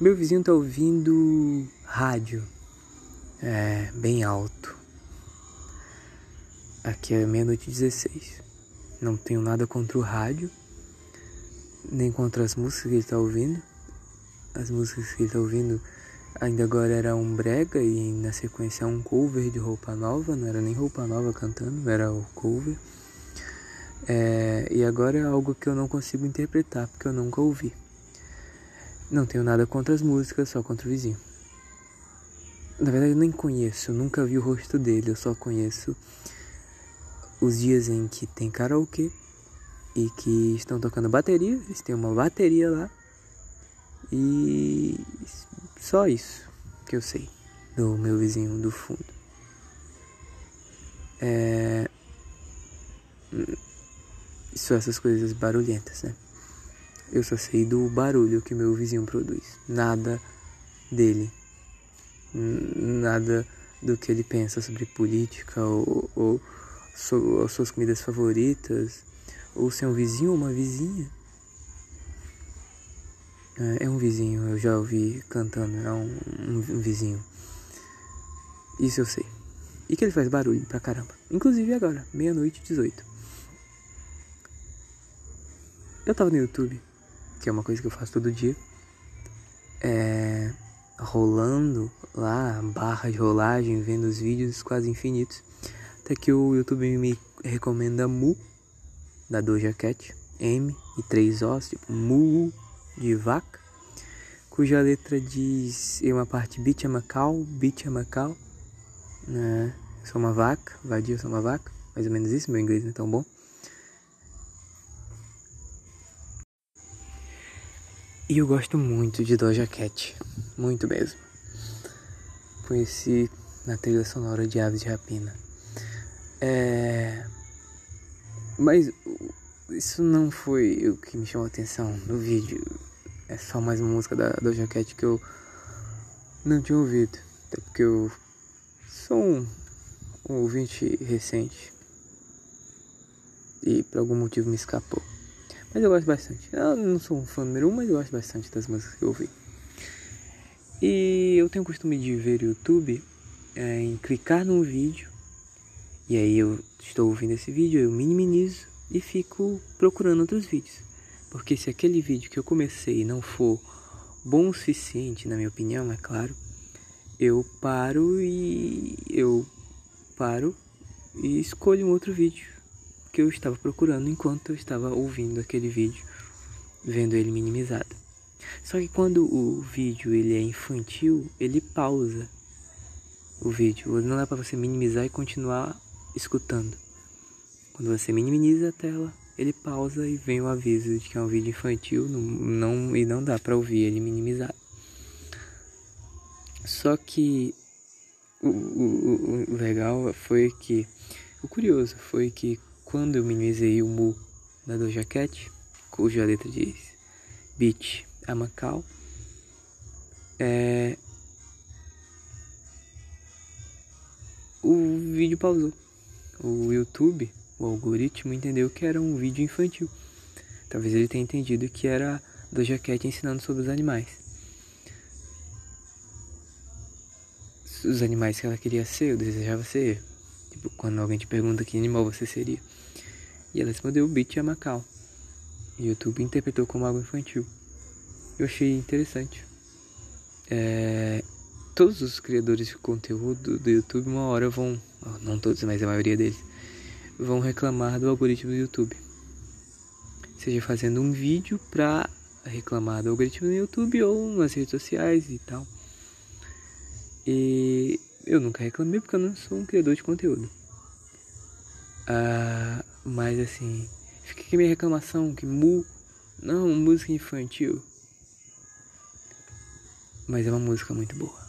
Meu vizinho tá ouvindo rádio. É, bem alto. Aqui é meia-noite 16. Não tenho nada contra o rádio, nem contra as músicas que ele tá ouvindo. As músicas que ele tá ouvindo ainda agora era um brega e na sequência um cover de roupa nova, não era nem roupa nova cantando, era o cover. É, e agora é algo que eu não consigo interpretar porque eu nunca ouvi. Não tenho nada contra as músicas, só contra o vizinho. Na verdade, eu nem conheço, nunca vi o rosto dele, eu só conheço os dias em que tem karaokê e que estão tocando bateria, eles têm uma bateria lá. E só isso que eu sei do meu vizinho do fundo. É. Só essas coisas barulhentas, né? Eu só sei do barulho que meu vizinho produz. Nada dele. Nada do que ele pensa sobre política ou, ou, ou suas comidas favoritas. Ou se é um vizinho ou uma vizinha. É, é um vizinho, eu já ouvi cantando, é um, um, um vizinho. Isso eu sei. E que ele faz barulho pra caramba. Inclusive agora, meia-noite 18. Eu tava no YouTube que é uma coisa que eu faço todo dia, é, rolando lá, barra de rolagem, vendo os vídeos quase infinitos. Até que o YouTube me recomenda Mu, da Doja Cat, M e três Os, tipo Mu de vaca, cuja letra diz em uma parte Bitch a Macau, Bitch a Macau, né? Sou uma vaca, vadia, sou uma vaca, mais ou menos isso, meu inglês não é tão bom. E eu gosto muito de Doja Cat, muito mesmo. Conheci na trilha sonora de Aves de Rapina. É... Mas isso não foi o que me chamou a atenção no vídeo. É só mais uma música da Doja Cat que eu não tinha ouvido. Até porque eu sou um, um ouvinte recente. E por algum motivo me escapou. Mas eu gosto bastante. Eu não sou um fã número um, mas eu gosto bastante das músicas que eu ouvi. E eu tenho o costume de ver o YouTube é, em clicar num vídeo. E aí eu estou ouvindo esse vídeo, eu minimizo e fico procurando outros vídeos. Porque se aquele vídeo que eu comecei não for bom o suficiente, na minha opinião, é claro, eu paro e eu paro e escolho um outro vídeo que eu estava procurando enquanto eu estava ouvindo aquele vídeo, vendo ele minimizado. Só que quando o vídeo ele é infantil, ele pausa o vídeo. Não dá para você minimizar e continuar escutando. Quando você minimiza a tela, ele pausa e vem o aviso de que é um vídeo infantil, não, não e não dá para ouvir ele minimizado. Só que o, o, o legal foi que o curioso foi que quando eu minimizei o mu da Doja Cat, cuja letra diz Beach a Macau, é... o vídeo pausou. O YouTube, o algoritmo, entendeu que era um vídeo infantil. Talvez ele tenha entendido que era Doja Cat ensinando sobre os animais. Os animais que ela queria ser, eu desejava ser. Quando alguém te pergunta que animal você seria. E ela respondeu o beat é Macau. E o YouTube interpretou como algo infantil. Eu achei interessante. É, todos os criadores de conteúdo do YouTube uma hora vão, não todos, mas a maioria deles, vão reclamar do algoritmo do YouTube. Seja fazendo um vídeo pra reclamar do algoritmo do YouTube ou nas redes sociais e tal. E eu nunca reclamei porque eu não sou um criador de conteúdo. Ah, mas assim, fica aqui minha reclamação que mu não música infantil. Mas é uma música muito boa.